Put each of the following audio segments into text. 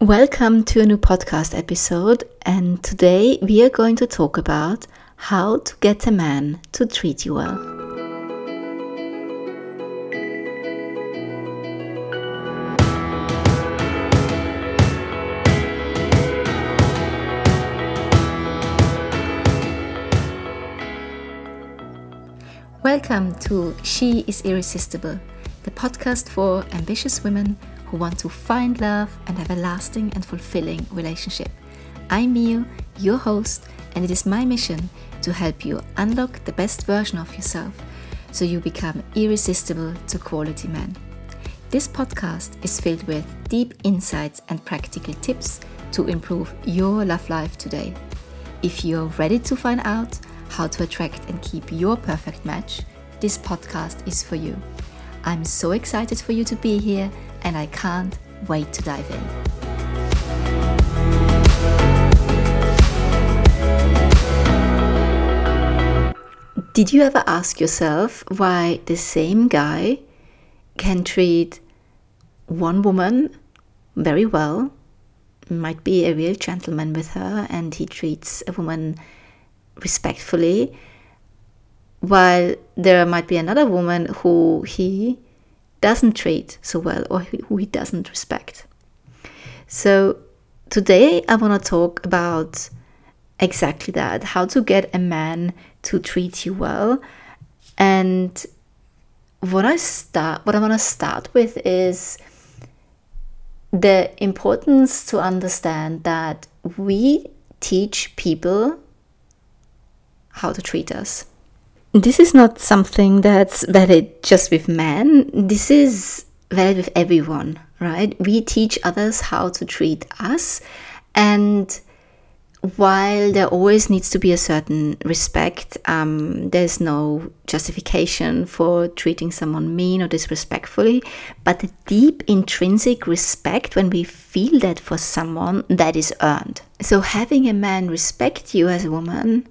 Welcome to a new podcast episode, and today we are going to talk about how to get a man to treat you well. Welcome to She is Irresistible, the podcast for ambitious women who want to find love and have a lasting and fulfilling relationship. I'm Mio, your host, and it is my mission to help you unlock the best version of yourself so you become irresistible to quality men. This podcast is filled with deep insights and practical tips to improve your love life today. If you're ready to find out how to attract and keep your perfect match, this podcast is for you. I'm so excited for you to be here and I can't wait to dive in. Did you ever ask yourself why the same guy can treat one woman very well, might be a real gentleman with her, and he treats a woman respectfully, while there might be another woman who he doesn't treat so well or who he doesn't respect. So, today I want to talk about exactly that how to get a man to treat you well. And what I start what I want to start with is the importance to understand that we teach people how to treat us. This is not something that's valid just with men, this is valid with everyone, right? We teach others how to treat us, and while there always needs to be a certain respect, um, there's no justification for treating someone mean or disrespectfully, but the deep intrinsic respect when we feel that for someone that is earned. So having a man respect you as a woman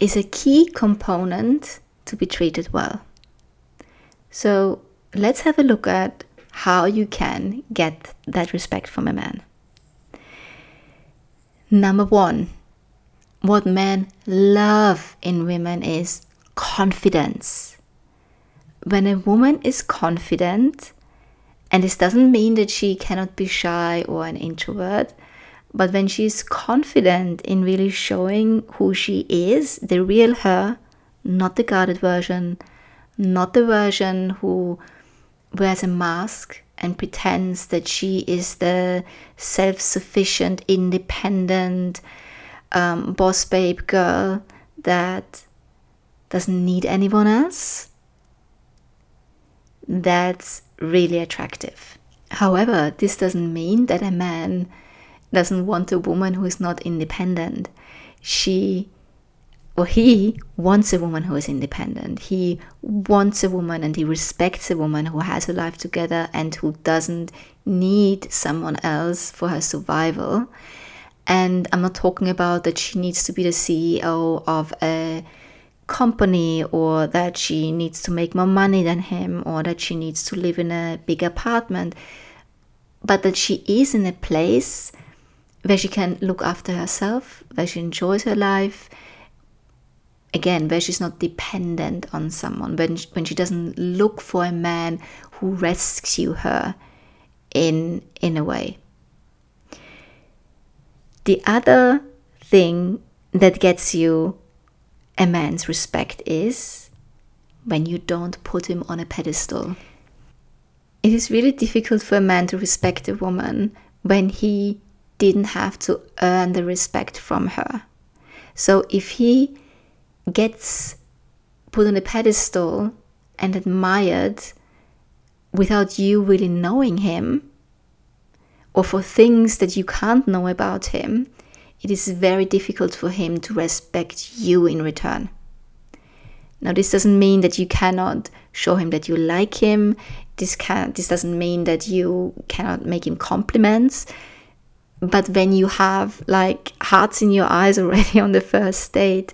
is a key component to be treated well. So let's have a look at how you can get that respect from a man. Number one, what men love in women is confidence. When a woman is confident, and this doesn't mean that she cannot be shy or an introvert, but when she's confident in really showing who she is, the real her, not the guarded version, not the version who wears a mask and pretends that she is the self sufficient, independent, um, boss babe girl that doesn't need anyone else. That's really attractive. However, this doesn't mean that a man doesn't want a woman who is not independent. She or he wants a woman who is independent. He wants a woman and he respects a woman who has a life together and who doesn't need someone else for her survival. And I'm not talking about that she needs to be the CEO of a company or that she needs to make more money than him or that she needs to live in a big apartment, but that she is in a place where she can look after herself, where she enjoys her life. Again, where she's not dependent on someone, when she, when she doesn't look for a man who rescue her in in a way. The other thing that gets you a man's respect is when you don't put him on a pedestal. It is really difficult for a man to respect a woman when he didn't have to earn the respect from her. So if he gets put on a pedestal and admired without you really knowing him, or for things that you can't know about him, it is very difficult for him to respect you in return. Now, this doesn't mean that you cannot show him that you like him. This can this doesn't mean that you cannot make him compliments but when you have like hearts in your eyes already on the first date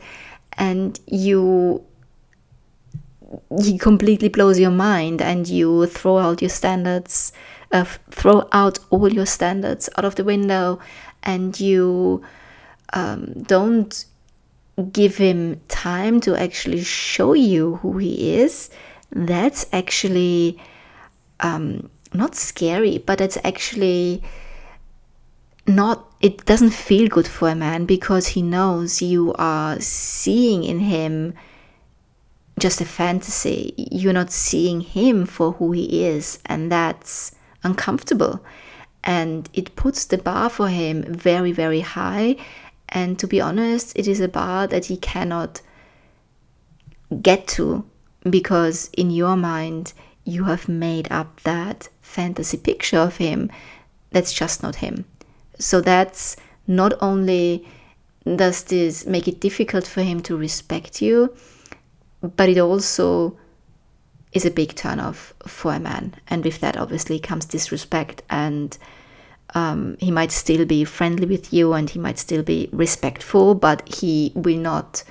and you he completely blows your mind and you throw out your standards uh, throw out all your standards out of the window and you um, don't give him time to actually show you who he is, that's actually um, not scary, but it's actually not, it doesn't feel good for a man because he knows you are seeing in him just a fantasy. You're not seeing him for who he is, and that's uncomfortable. And it puts the bar for him very, very high. And to be honest, it is a bar that he cannot get to because in your mind, you have made up that fantasy picture of him that's just not him. So that's not only does this make it difficult for him to respect you, but it also is a big turn off for a man. And with that, obviously, comes disrespect. And um, he might still be friendly with you and he might still be respectful, but he will not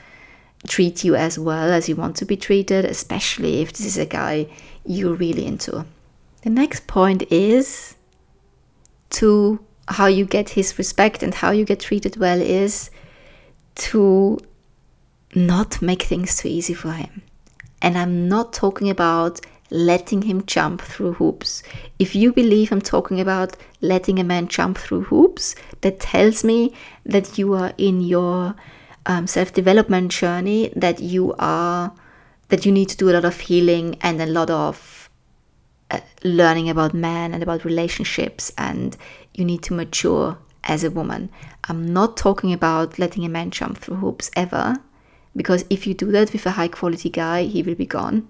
treat you as well as you want to be treated, especially if this is a guy you're really into. The next point is to how you get his respect and how you get treated well is to not make things too easy for him. And I'm not talking about letting him jump through hoops. If you believe I'm talking about letting a man jump through hoops, that tells me that you are in your um, self development journey, that you are, that you need to do a lot of healing and a lot of learning about men and about relationships, and you need to mature as a woman. I'm not talking about letting a man jump through hoops ever. Because if you do that with a high quality guy, he will be gone.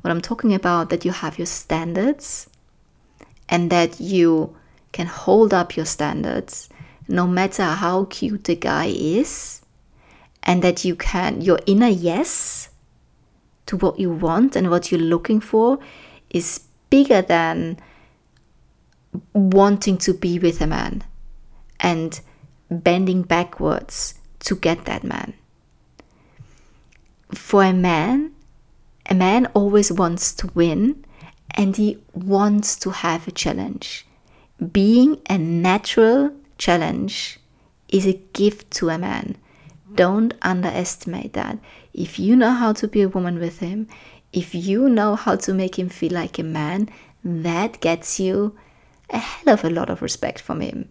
What I'm talking about that you have your standards and that you can hold up your standards no matter how cute the guy is and that you can your inner yes to what you want and what you're looking for is bigger than wanting to be with a man and bending backwards to get that man for a man, a man always wants to win and he wants to have a challenge. Being a natural challenge is a gift to a man. Don't underestimate that. If you know how to be a woman with him, if you know how to make him feel like a man, that gets you a hell of a lot of respect from him.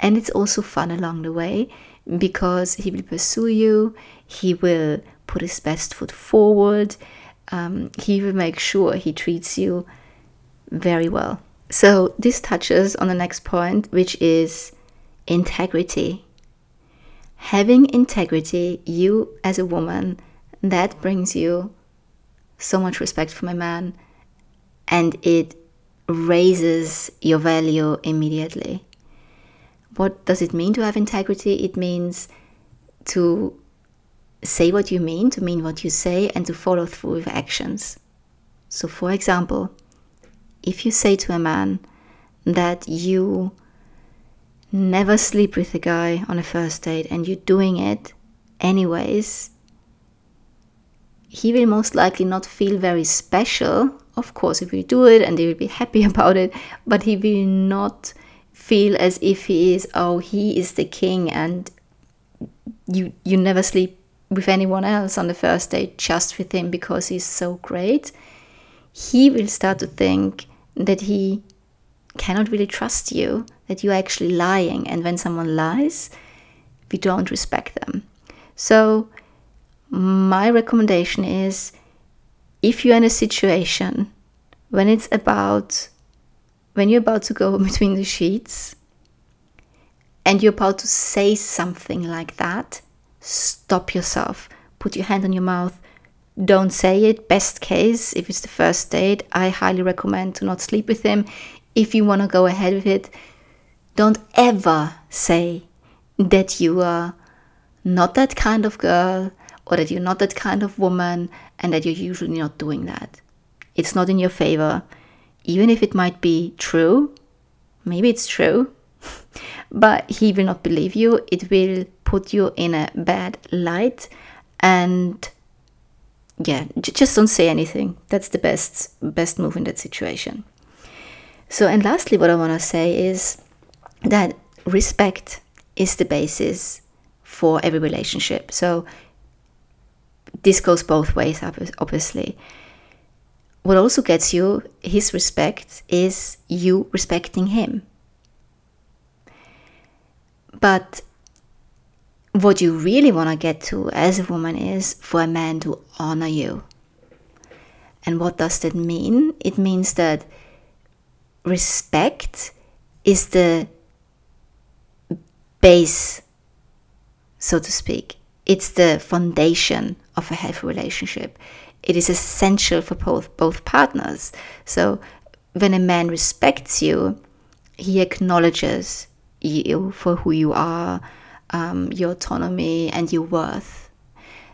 And it's also fun along the way because he will pursue you, he will put his best foot forward. Um, he will make sure he treats you very well. So, this touches on the next point, which is integrity. Having integrity, you as a woman, that brings you so much respect for my man and it raises your value immediately. What does it mean to have integrity? It means to say what you mean, to mean what you say, and to follow through with actions. So, for example, if you say to a man that you never sleep with a guy on a first date and you're doing it anyways, he will most likely not feel very special. Of course, he will do it and he will be happy about it, but he will not feel as if he is, oh, he is the king and you you never sleep with anyone else on the first date just with him because he's so great, he will start to think that he cannot really trust you, that you're actually lying. And when someone lies, we don't respect them. So, my recommendation is if you're in a situation when it's about when you're about to go between the sheets and you're about to say something like that stop yourself. Put your hand on your mouth. Don't say it. Best case, if it's the first date, I highly recommend to not sleep with him. If you want to go ahead with it, don't ever say that you are not that kind of girl or that you're not that kind of woman and that you're usually not doing that. It's not in your favor. Even if it might be true, maybe it's true, but he will not believe you. It will put you in a bad light and yeah just don't say anything that's the best best move in that situation So, and lastly, what I want to say is that respect is the basis for every relationship. So, this goes both ways, obviously. What also gets you his respect is you respecting him. But what you really want to get to as a woman is for a man to honor you. And what does that mean? It means that respect is the base, so to speak. It's the foundation of a healthy relationship. It is essential for both both partners. So when a man respects you, he acknowledges you for who you are, um, your autonomy, and your worth.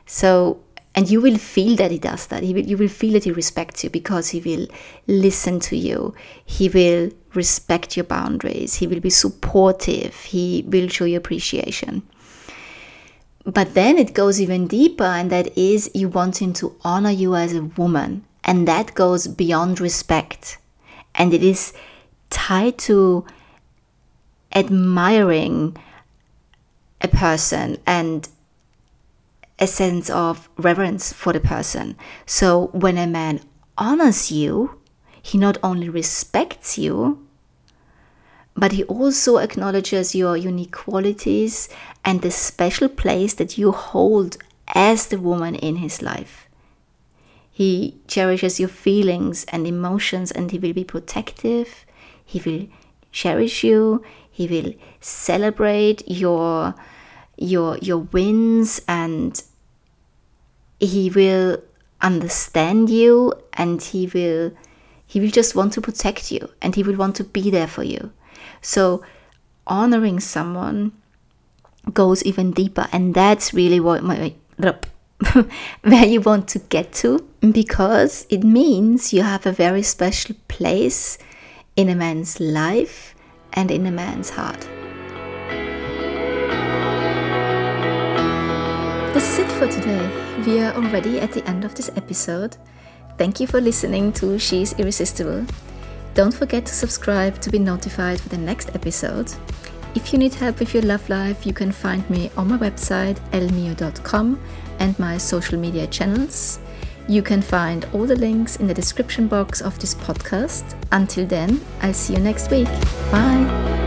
So and you will feel that he does that. He will, you will feel that he respects you because he will listen to you. He will respect your boundaries. He will be supportive. He will show you appreciation. But then it goes even deeper, and that is you want him to honor you as a woman. And that goes beyond respect. And it is tied to admiring a person and a sense of reverence for the person. So when a man honors you, he not only respects you, but he also acknowledges your unique qualities and the special place that you hold as the woman in his life. He cherishes your feelings and emotions and he will be protective. He will cherish you. He will celebrate your your your wins and he will understand you and he will he will just want to protect you and he will want to be there for you so honoring someone goes even deeper, and that's really what my where you want to get to because it means you have a very special place in a man's life and in a man's heart. This is it for today. We are already at the end of this episode. Thank you for listening to She's Irresistible. Don't forget to subscribe to be notified for the next episode. If you need help with your love life, you can find me on my website ellemio.com and my social media channels. You can find all the links in the description box of this podcast. Until then, I'll see you next week. Bye.